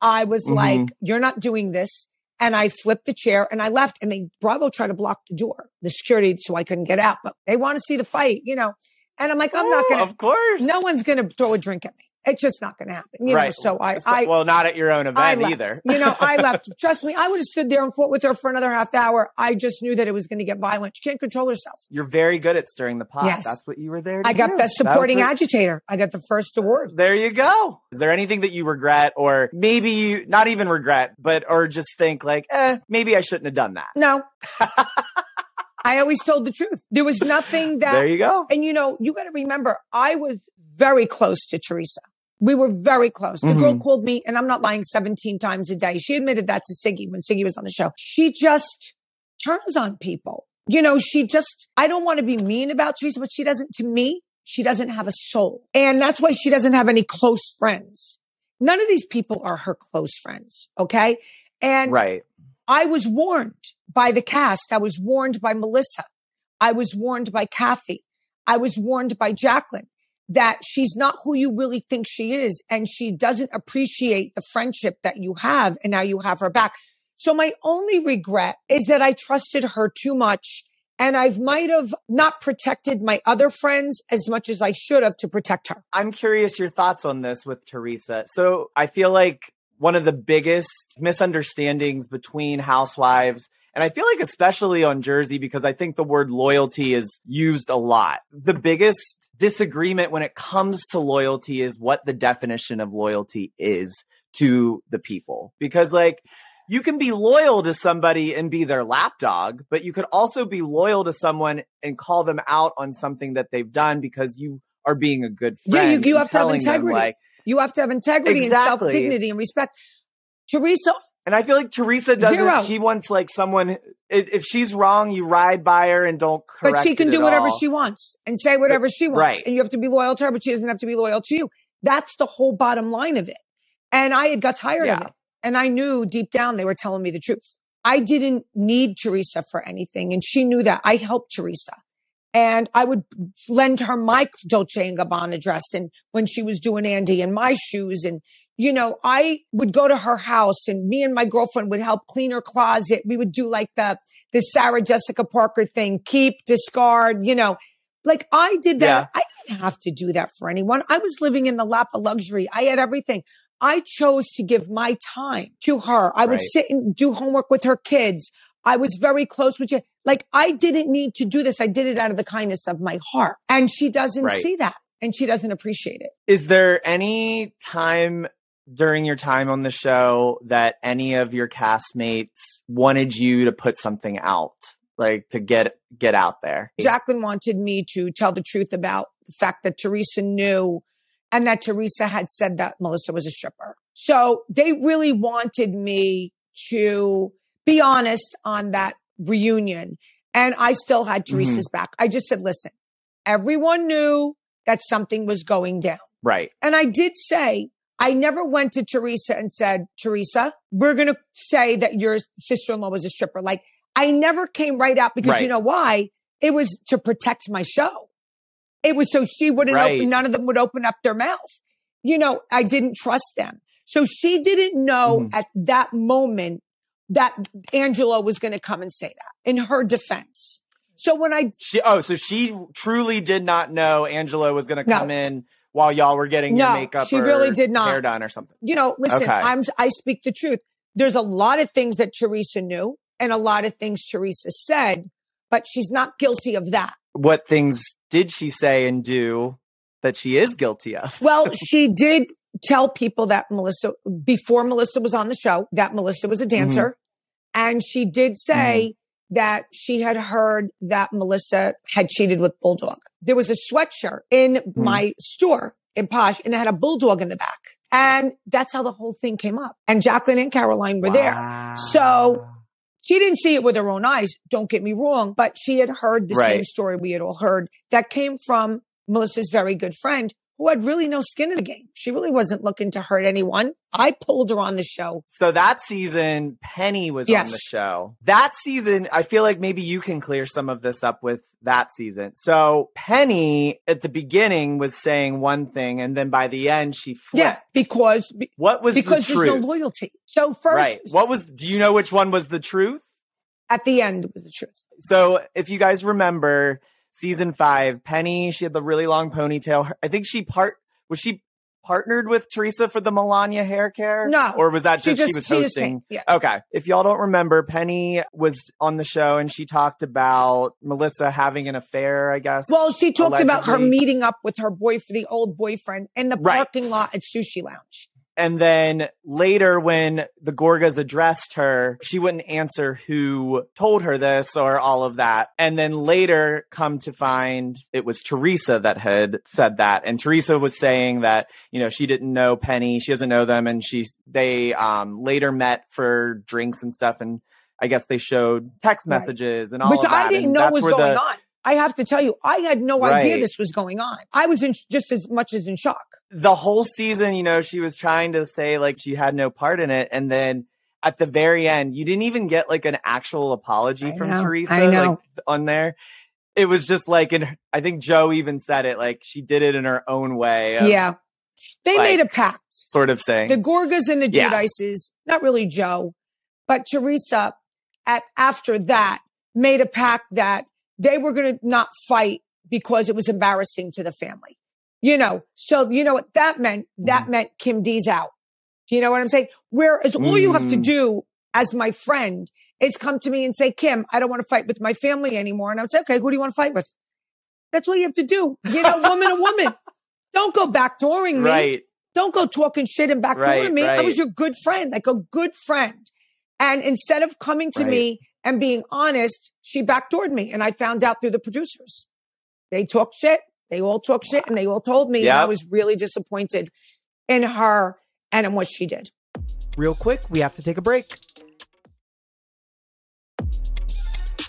I was Mhm. like, you're not doing this. And I flipped the chair and I left and they Bravo tried to block the door, the security, so I couldn't get out, but they want to see the fight, you know? And I'm like, I'm not Oh, going to, Of course. no one's going to throw a drink at me. It's just not going to happen, you know? So I, I, well, not at your own I event left. either. you know, I left. *laughs* Trust me, I would have stood there and fought with her for another half hour. I just knew that it was going to get violent. She can't control herself. You're very good at stirring the pot. Yes. That's what you were there to I got do. best supporting what- agitator. I got the first award. There you go. Is there anything that you regret or maybe you not even regret, but or just think like, eh, maybe I shouldn't have done that. No. *laughs* I always told the truth. There was nothing that There you go. And you know, you got to remember, I was very close to Teresa. We were very close. The girl Mhm. called me, and I'm not lying 17 times a day. She admitted that to Siggy when Siggy was on the show. She just turns on people. You know, she just, I don't want to be mean about Teresa, but she doesn't, to me, she doesn't have a soul. And that's why she doesn't have any close friends. None of these people are her close friends. Okay. And Right. I was warned by the cast. I was warned by Melissa. I was warned by Kathy. I was warned by Jacqueline that she's not who you really think she is. And she doesn't appreciate the friendship that you have. And now you have her back. So my only regret is that I trusted her too much. And I've might have not protected my other friends as much as I should have to protect her. I'm curious your thoughts on this with Teresa. So I feel like one of the biggest misunderstandings between housewives And I feel like, especially on Jersey, because I think the word loyalty is used a lot. The biggest disagreement when it comes to loyalty is what the definition of loyalty is to the people. Because, like, you can be loyal to somebody and be their lapdog, but you could also be loyal to someone and call them out on something that they've done because you are being a good friend. Yeah, you, you have to have telling them, integrity. like, you have to have integrity and self dignity and respect. Teresa, And I feel like Teresa doesn't. Zero. She wants like someone. If, she's wrong, you ride by her and don't correct. but she can do whatever all. she wants and say whatever she wants. right. And you have to be loyal to her, but she doesn't have to be loyal to you. That's the whole bottom line of it. And I had got tired of it. And I knew deep down they were telling me the truth. I didn't need Teresa for anything. And she knew that. I helped Teresa. And I would lend her my Dolce and Gabbana dress and when she was doing Andy and my shoes. And, you know, I would go to her house and me and my girlfriend would help clean her closet. We would do like the, the Sarah Jessica Parker thing, keep, discard, you know, like I did that. I didn't have to do that for anyone. I was living in the lap of luxury. I had everything. I chose to give my time to her. I would Right. sit and do homework with her kids. I was very close with you. Like I didn't need to do this. I did it out of the kindness of my heart. And she doesn't Right. see that and she doesn't appreciate it. Is there any time during your time on the show that any of your castmates wanted you to put something out, like to get get out there? Jacqueline wanted me to tell the truth about the fact that Teresa knew and that Teresa had said that Melissa was a stripper. So they really wanted me to be honest on that reunion. And I still had mm-hmm. Teresa's back. I just said, listen, everyone knew that something was going down. Right. And I did say, I never went to Teresa and said, Teresa, we're going to say that your sister in law was a stripper. Like, I never came right out because Right. you know why? It was to protect my show. It was so she wouldn't Right. open, none of them would open up their mouth. You know, I didn't trust them. So she didn't know Mhm. at that moment that Angela was going to come and say that in her defense. So when I She oh, so she truly did not know Angela was going to No. come in while y'all were getting No, your makeup. she or really did not. hair done or something. you know, listen, Okay. I'm I speak the truth. There's a lot of things that Teresa knew and a lot of things Teresa said, but she's not guilty of that. What things did she say and do that she is guilty of? Well, *laughs* she did tell people that Melissa before Melissa was on the show that Melissa was a mm-hmm. dancer and she did say mm-hmm. That she had heard that Melissa had cheated with Bulldog. There was a sweatshirt in hmm. my store in Posche and it had a bulldog in the back. And that's how the whole thing came up. And Jacqueline and Caroline were there. So- She didn't see it with her own eyes, don't get me wrong, but she had heard the same story we had all heard that came from Melissa's very good friend who had really no skin in the game. She really wasn't looking to hurt anyone. I pulled her on the show. So that season, Penny was on the show. That season, I feel like maybe you can clear some of this up with that season. So Penny at the beginning was saying one thing, and then by the end she flipped. Yeah, because be- What was because the there's no loyalty. So first right. What was? Do you know which one was the truth? at the end was the truth. So if you guys remember season five, Penny, she had the really long ponytail. I think she part was she partnered with Teresa for the Milania hair care? No. or was that She just, she was she hosting? came. Yeah. Okay. If y'all don't remember, Penny was on the show and she talked about Melissa having an affair, I guess. Well, she talked about her meeting up with her boyfriend, the old boyfriend, in the Right. parking lot at Sushi Lounge. And then later, when the Gorgas addressed her, she wouldn't answer who told her this or all of that. And then later, come to find it was Teresa that had said that. And Teresa was saying that, you know, she didn't know Penny, she doesn't know them. And she, they um, later met for drinks and stuff. And I guess they showed text Right. messages and all which of that. I didn't And know was going the- on. I have to tell you, I had no idea this was going on. I was in just as much as in shock. the whole season, you know, she was trying to say like she had no part in it. And then at the very end, you didn't even get like an actual apology I from know, Teresa like on there. It was just like, in, I think Joe even said it, like she did it in her own way. of yeah. They like- made a pact. Sort of saying. The Gorgas and the Yeah. Giudices, not really Joe, but Teresa at after that made a pact that they were going to not fight because it was embarrassing to the family. You know, so you know what that meant? That Mm-hmm. meant Kim D's out. Do you know what I'm saying? Whereas all you have to Mm. do as my friend is come to me and say, Kim, I don't want to fight with my family anymore. And I would say, okay, who do you want to fight with? That's what you have to do. You know, woman to woman. *laughs* Don't go backdooring me. Right. Don't go talking shit and backdooring Right, me. I was your good friend, like a good friend. And instead of coming to Right. me and being honest, she backdoored me. And I found out through the producers. They talk shit. They all talk shit and they all told me. And I was really disappointed in her and in what she did. Real quick, we have to take a break.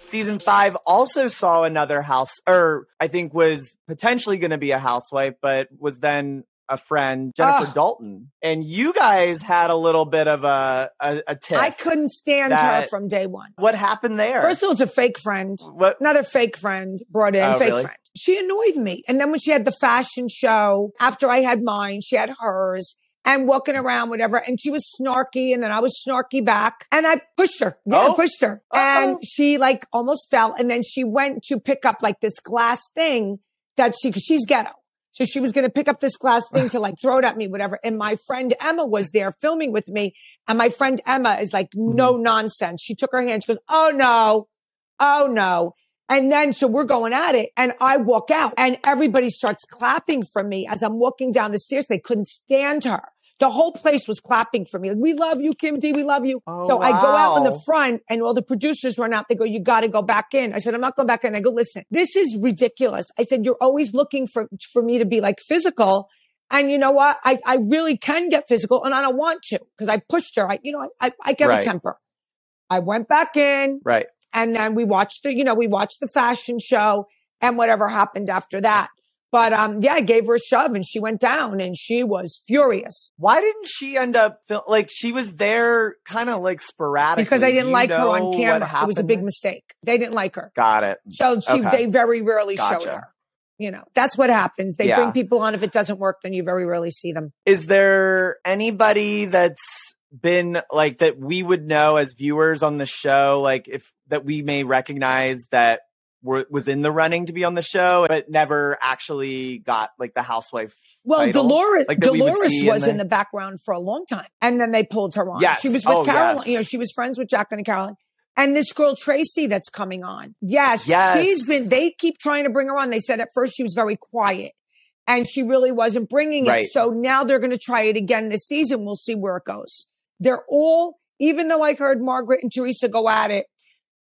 Season five also saw another house, or I think was potentially going to be a housewife, but was then a friend, Jennifer Ugh. Dalton. And you guys had a little bit of a a, a tiff. I couldn't stand her from day one. What happened there? First of all, it's a fake friend. what? Another fake friend brought in, Oh, fake really? friend. She annoyed me. And then when she had the fashion show, after I had mine, she had hers and walking around, whatever. And she was snarky. And then I was snarky back. And I pushed her. Yeah, Oh. I pushed her. Uh-oh. And she like almost fell. And then she went to pick up like this glass thing that she, cause she's ghetto. So she was going to pick up this glass thing *laughs* to like throw it at me, whatever. And my friend Emma was there filming with me. And my friend Emma is like, no Mm-hmm. nonsense. She took her hand. She goes, Oh no. Oh no. And then, so we're going at it and I walk out and everybody starts clapping for me as I'm walking down the stairs. They couldn't stand her. The whole place was clapping for me. Like, we love you, Kim D. We love you. Oh, so I go out in the front and all the producers run out. They go, you got to go back in. I said, I'm not going back in. I go, listen, this is ridiculous. I said, you're always looking for, for me to be like physical. And you know what? I, I really can get physical and I don't want to because I pushed her. I, you know, I, I, I get Right. a temper. I went back in Right. and then we watched the, you know, we watched the fashion show and whatever happened after that. But um, yeah, I gave her a shove and she went down and she was furious Why didn't she end up fil- like she was there kind of like sporadically? because they didn't like her on camera. It was a big mistake. They didn't like her, Got it. so she Okay. they very rarely showed Gotcha. her. You know, that's what happens. They Yeah. bring people on. If it doesn't work, then you very rarely see them. Is there anybody that's been like that we would know as viewers on the show, like if that we may recognize that were, was in the running to be on the show, but never actually got like the housewife? Well, title, Dolores, like that we would Dolores see in was in the background for a long time, and then they pulled her on. Yes. She was with Oh, Caroline. yes. You know, she was friends with Jacqueline and Caroline. And this girl Tracy that's coming on, yes, Yes. she's been. They keep trying to bring her on. They said at first she was very quiet, and she really wasn't bringing Right. it. So now they're going to try it again this season. We'll see where it goes. They're all, even though I heard Margaret and Teresa go at it,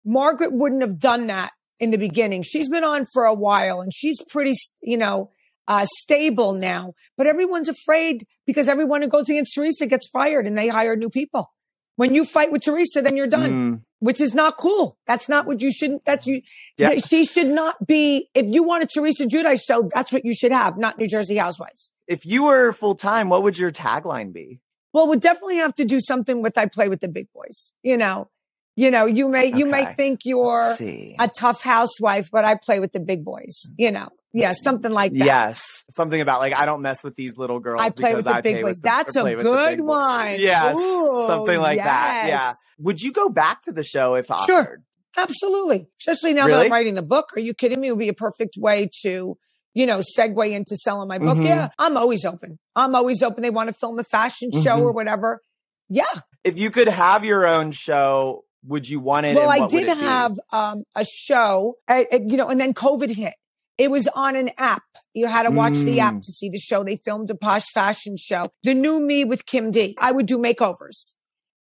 Margaret wouldn't have done that in the beginning. She's been on for a while, and she's pretty, you know, uh, stable now. But everyone's afraid because everyone who goes against Teresa gets fired, and they hire new people. When you fight with Teresa, then you're done, Mm, which is not cool. That's not what you shouldn't. That's you. Yeah. She should not be. If you want a Teresa Giudice show, that's what you should have, not New Jersey Housewives. if you were full time, what would your tagline be? Well, we'd definitely have to do something with I play with the big boys. You know, you know, you may you may think you're a tough housewife, but I play with the big boys. You know, yeah, something like that. Yes, something about like I don't mess with these little girls. I play with the I big boys. the- That's a play with the good one. Yes, Ooh, something like that. Yeah. Would you go back to the show if offered? Sure. Absolutely. Especially now that I'm writing the book. Are you kidding me? It would be a perfect way to, you know, segue into selling my book. Mhm. Yeah. I'm always open. I'm always open. They want to film a fashion show Mhm. or whatever. Yeah. If you could have your own show, would you want it? well, I did have um, a show, uh, uh, you know, and then COVID hit. It was on an app. You had to watch the app Mm. to see the show. They filmed a posh fashion show. The new me with Kim D. I would do makeovers.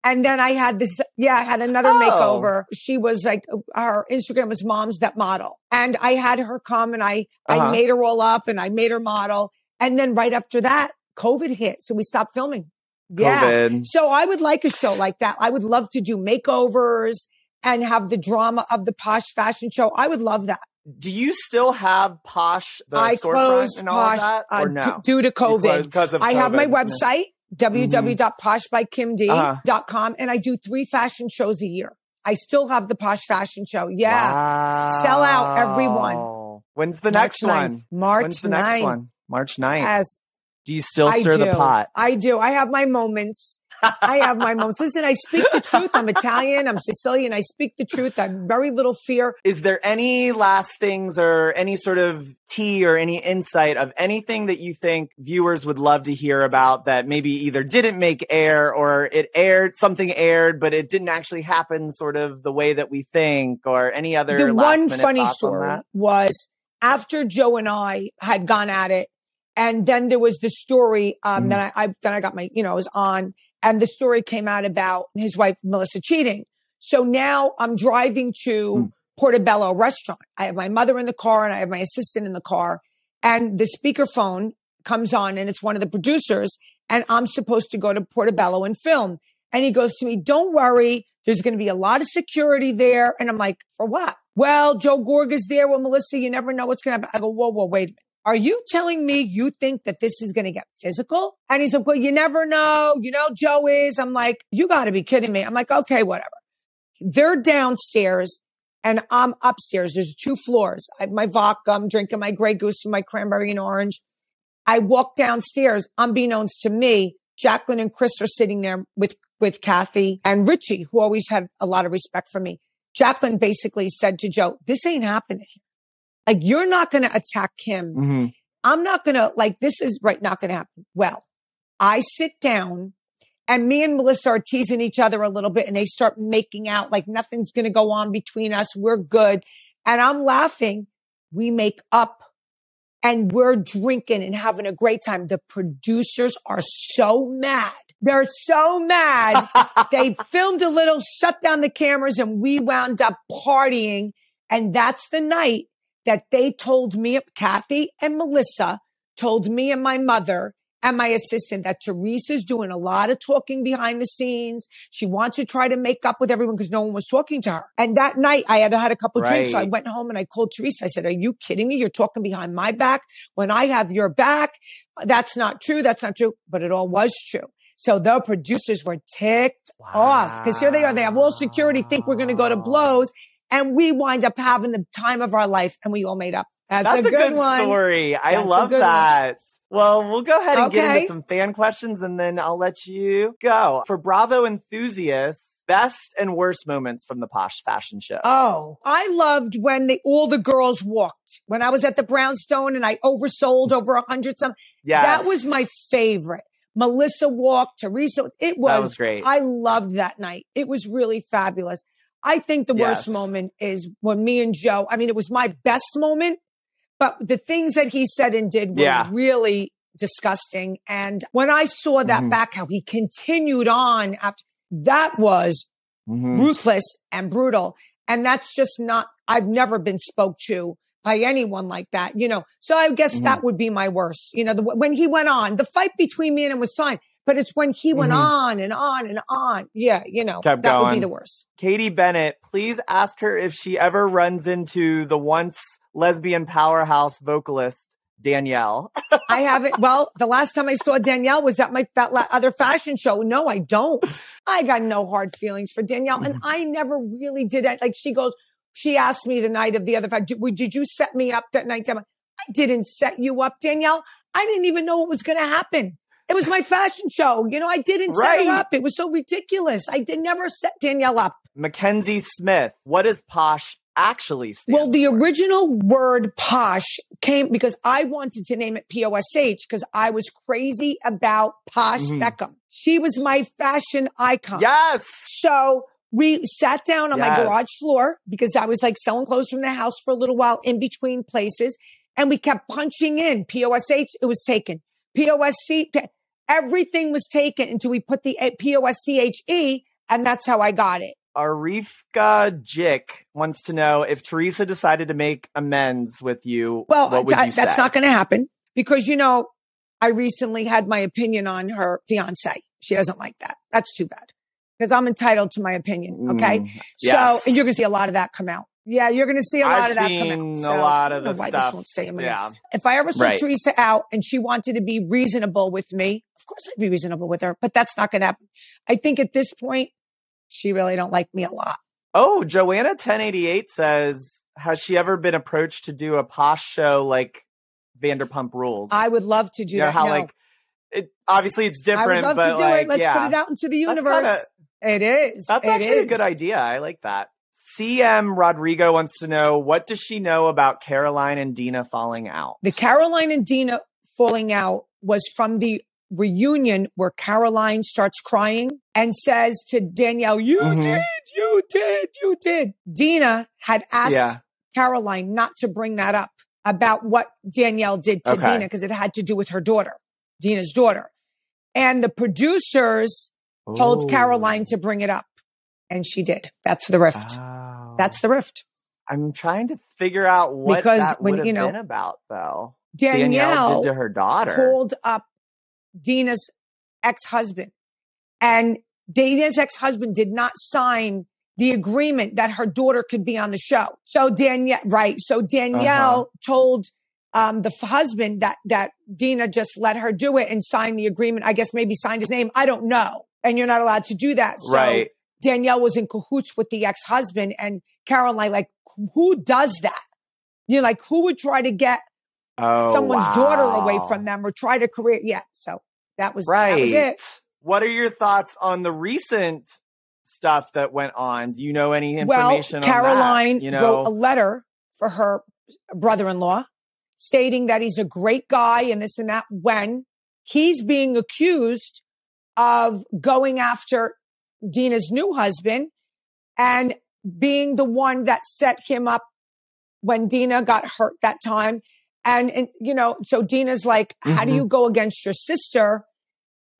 And then I had this, yeah, I had another Oh. makeover. She was like, her Instagram was mom's that model. And I had her come and I, I Uh-huh. made her all up and I made her model. And then right after that, COVID hit. So we stopped filming. Yeah. COVID. So I would like a show like that. I would love to do makeovers and have the drama of the posh fashion show. I would love that. Do you still have Posh the I closed and all of posh that, uh, or d- no? due to COVID. because of I have my COVID. website, www.poshbykimd.com, and I do three fashion shows a year. I still have the posh fashion show. Yeah. Wow. Sell out, everyone. When's the March next 9th. one? March When's the next one? March 9th. Yes. Do you still I stir do. the pot? I do. I have my moments. I have my moments. Listen, I speak the truth. I'm Italian. I'm Sicilian. I speak the truth. I have very little fear. Is there any last things or any sort of tea or any insight of anything that you think viewers would love to hear about that maybe either didn't make air or it aired, something aired, but it didn't actually happen sort of the way that we think or any other? The one funny thoughts on story was after Joe and I had gone at it, and then there was the story um, Mhm. that I, I then I got my you know I was on, and the story came out about his wife Melissa cheating. So now I'm driving to Mm. Portobello restaurant. I have my mother in the car and I have my assistant in the car, and the speakerphone comes on, and it's one of the producers, and I'm supposed to go to Portobello and film. And he goes to me, "Don't worry, there's going to be a lot of security there." And I'm like, "For what?" Well, Joe Gorg is there Well, Melissa. You never know what's going to happen. I go, "Whoa, whoa, wait a minute." Are you telling me you think that this is going to get physical? And he's like, well, you never know. You know, Joe is. I'm like, you got to be kidding me. I'm like, okay, whatever. They're downstairs and I'm upstairs. There's two floors. I have my vodka. I'm drinking my Grey Goose and my cranberry and orange. I walk downstairs. Unbeknownst to me, Jacqueline and Chris are sitting there with, with Kathy and Richie, who always had a lot of respect for me. Jacqueline basically said to Joe, this ain't happening. Like, you're not going to attack him. Mhm. I'm not going to, like, this is right, not going to happen. Well, I sit down and me and Melissa are teasing each other a little bit and they start making out like nothing's going to go on between us. We're good. And I'm laughing. We make up and we're drinking and having a great time. The producers are so mad. They're so mad *laughs* they filmed a little, shut down the cameras, and we wound up partying. And that's the night that they told me, Kathy and Melissa told me and my mother and my assistant that Teresa's doing a lot of talking behind the scenes. She wants to try to make up with everyone because no one was talking to her. And that night I had had a couple drinks. So I went home and I called Teresa. I said, Are you kidding me? You're talking behind my back when I have your back. That's not true. That's not true. But it all was true. So the producers were ticked off because here they are. They have all security, think we're going to go to blows. And we wind up having the time of our life and we all made up. That's, That's a, good, one. story. I That's love good one. that. Well, we'll go ahead and get Okay. into some fan questions and then I'll let you go. For Bravo enthusiasts, best and worst moments from the Posche Fashion Show. Oh, I loved when they, all the girls walked. When I was at the Brownstone and I oversold over a hundred some, Yeah, that was my favorite. Melissa walked, Teresa, it was, That was great. I loved that night. It was really fabulous. I think the worst Yes. moment is when me and Joe, I mean, it was my best moment, but the things that he said and did were Yeah. really disgusting. And when I saw that Mhm. back, how he continued on after that was Mhm. ruthless and brutal. And that's just not, I've never been spoke to by anyone like that, you know. So I guess Mm-hmm. that would be my worst. You know, the, when he went on, the fight between me and him was fine, but it's when he went Mhm. on and on and on. Yeah, you know, Kept that would be the worst. Katie Bennett, please ask her if she ever runs into the once lesbian powerhouse vocalist Danielle. *laughs* I haven't. Well, the last time I saw Danielle was at my that la- other fashion show. No, I don't. I got no hard feelings for Danielle, and I never really did it. Like she goes, she asked me the night of the other fact, did, did you set me up that night? I didn't set you up, Danielle. I didn't even know what was going to happen. It was my fashion show. You know, I didn't set her up. It was so ridiculous. I did never set Danielle up. Mackenzie Smith, what does Posh actually stand Well, the for? original word posh came because I wanted to name it POSH because I was crazy about Posh Mhm. Beckham. She was my fashion icon. Yes. So we sat down on my garage floor because I was like selling clothes from the house for a little while in between places. And we kept punching in POSH. It was taken. POSC. Everything was taken until we put the POSCHE. And that's how I got it. Arifka Jick wants to know if Teresa decided to make amends with you. Well, what would I- you that's say? not going to happen because, you know, I recently had my opinion on her fiance. She doesn't like that. That's too bad because I'm entitled to my opinion. Okay. Mm, So, and you're going to see a lot of that come out. Yeah, you're going to see a lot I've of that come seen out. a So, lot I of the why stuff. this won't stay in my Yeah. If I ever saw Right. Teresa out and she wanted to be reasonable with me, of course I'd be reasonable with her, but that's not going to happen. I think at this point, she really don't like me a lot. Oh, Joanna 1088 says, has she ever been approached to do a posh show like Vanderpump Rules? I would love to do you know that. how No. like it obviously it's different. I would love to do like, it. Let's yeah. put it out into the universe. it is. That's It actually a good idea. I like that. CM Rodrigo wants to know what does she know about Caroline and Dina falling out? The Caroline and Dina falling out was from the reunion where Caroline starts crying and says to Danielle, You Mhm. did, you did, you did. Dina had asked Yeah. Caroline not to bring that up about what Danielle did to Okay. Dina because it had to do with her daughter, Dina's daughter. And the producers told Caroline to bring it up. And she did. That's the rift. Oh. That's the rift. I'm trying to figure out what Because that when, you know, been about though. Danielle, did to her daughter. called up Dina's ex-husband and Dina's ex-husband did not sign the agreement that her daughter could be on the show. So Danielle, right. So Danielle Uh-huh. told um, the f- husband that, that Dina just let her do it and sign the agreement. I guess maybe signed his name. I don't know. And you're not allowed to do that. So right. Danielle was in cahoots with the ex-husband and Caroline, like, who does that? You're like, who would try to get Oh, someone's daughter away from them or try to career? Yeah. So that was, Right. that was it. What are your thoughts on the recent stuff that went on? Do you know any Well, information on Caroline that? You know, wrote a letter for her brother-in-law stating that he's a great guy and this and that when he's being accused of going after Dina's new husband and being the one that set him up when Dina got hurt that time. And, and you know, so Dina's like, how do Mhm. you go against your sister?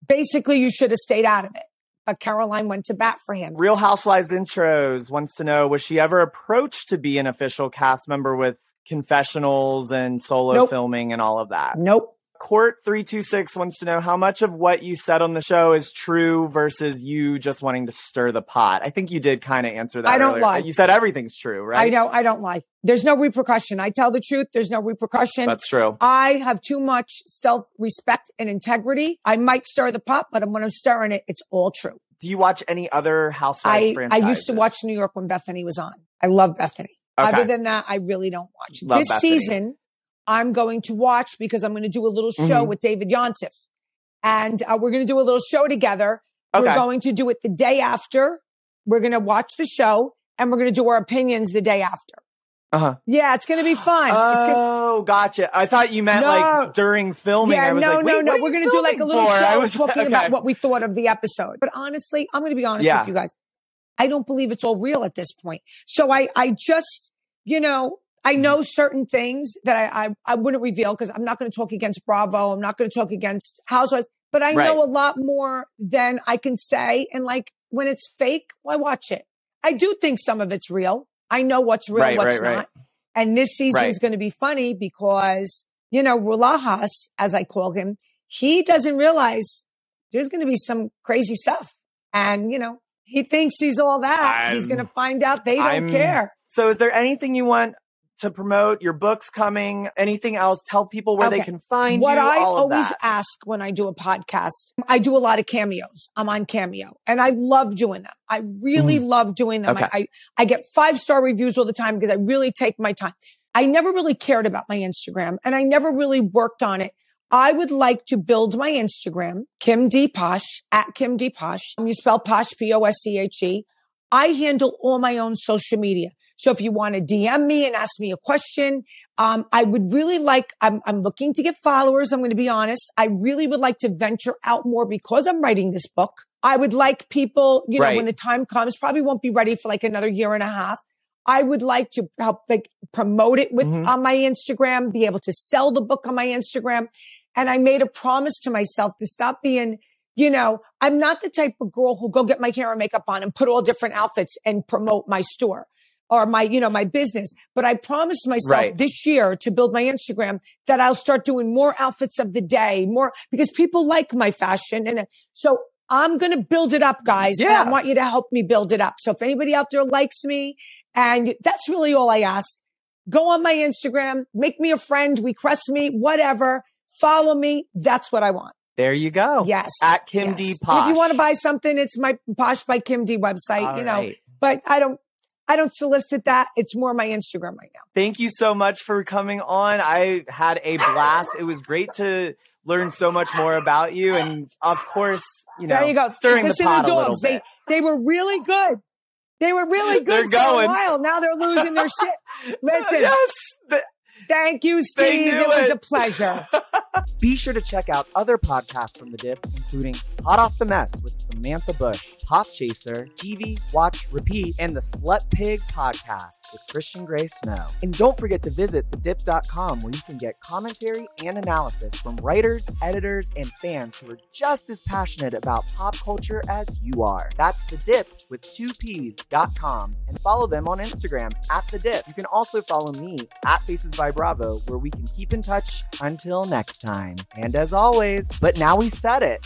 Basically, you should have stayed out of it. But Caroline went to bat for him. Real Housewives intros wants to know was she ever approached to be an official cast member with confessionals and solo Nope. filming and all of that? Nope. Court 326 wants to know how much of what you said on the show is true versus you just wanting to stir the pot. I think you did kind of answer that. I don't earlier. lie. You said everything's true, right? I know I don't lie. There's no repercussion. I tell the truth. There's no repercussion. That's true. I have too much self respect and integrity. I might stir the pot, but when I'm stirring it, it's all true. Do you watch any other Housewives I, I used to watch New York when Bethany was on. I love Bethany. Okay. Other than that, I really don't watch. Love this Bethany. season, I'm going to watch because I'm going to do a little show Mhm. with David Yontef. And uh, we're going to do a little show together. We're going to do it the day after. We're going to watch the show and we're going to do our opinions the day after. Uh-huh. Yeah, it's going to be fun. it's gonna, Oh, gotcha. I thought you meant No. like during filming. yeah, I was no, like, no, no. We're going to do like a little for? show I was talking okay. about what we thought of the episode. But honestly, I'm going to be honest Yeah. with you guys. I don't believe it's all real at this point. So I, I just, you know, I know certain things that I, I, I wouldn't reveal because I'm not going to talk against Bravo. I'm not going to talk against Housewives, but I Right. know a lot more than I can say. And like when it's fake, why watch it? I do think some of it's real. I know what's real, Right, what's right, not. And this season's going to be funny because, you know, Rulajas, as I call him, he doesn't realize there's going to be some crazy stuff. And, you know, he thinks he's all that. he's I'm- going to find out they don't I'm- care. So, is there anything you want to promote? Your book's coming. Anything else? Tell people where they can find you. What you. I always that. ask when I do a podcast, I do a lot of cameos. I'm on Cameo and I love doing them. I really mm. love doing them. Okay. I, I, I get five star reviews all the time because I really take my time. I never really cared about my Instagram and I never really worked on it. I would like to build my Instagram, Kim D Posche at Kim D Posche. You spell Posche, P O S C H E. I handle all my own social media. So if you want to DM me and ask me a question, um, I would really like, I'm, I'm looking to get followers. I'm going to be honest. I really would like to venture out more because I'm writing this book. I would like people, you know, Right. when the time comes, probably won't be ready for like another year and a half. I would like to help like promote it with Mhm. on my Instagram, be able to sell the book on my Instagram. And I made a promise to myself to stop being, you know, I'm not the type of girl who go get my hair and makeup on and put all different outfits and promote my store or my, you know, my business. But I promised myself Right. this year to build my Instagram that I'll start doing more outfits of the day, more because people like my fashion. And so I'm going to build it up, guys. And Yeah. I want you to help me build it up. So if anybody out there likes me and you- that's really all I ask, go on my Instagram, make me a friend, request me, whatever, follow me. That's what I want. There you go. Yes. At Kim D. Posche. And if you want to buy something, it's my Posh by Kim D website, All you know, right. but I don't, I don't solicit that. It's more my Instagram right now. Thank you so much for coming on. I had a blast. It was great to learn so much more about you, and of course, you know, there you go. stirring Listen the pot the dogs. They they were really good. They were really good for a while. Now they're losing their shit. Listen, yes, th- thank you, Steve. knew It was a *laughs* pleasure. Be sure to check out other podcasts from The Dip, including Hot Off the Mess with Samantha Bush, Pop Chaser, TV, Watch, Repeat, and the Slut Pig podcast with Christian Gray Snow. And don't forget to visit thedip.com where you can get commentary and analysis from writers, editors, and fans who are just as passionate about pop culture as you are. That's The Dip with two P's.com and follow them on Instagram at The Dip. You can also follow me at Faces by Bravo where we can keep in touch until next time. And as always, but now we said it.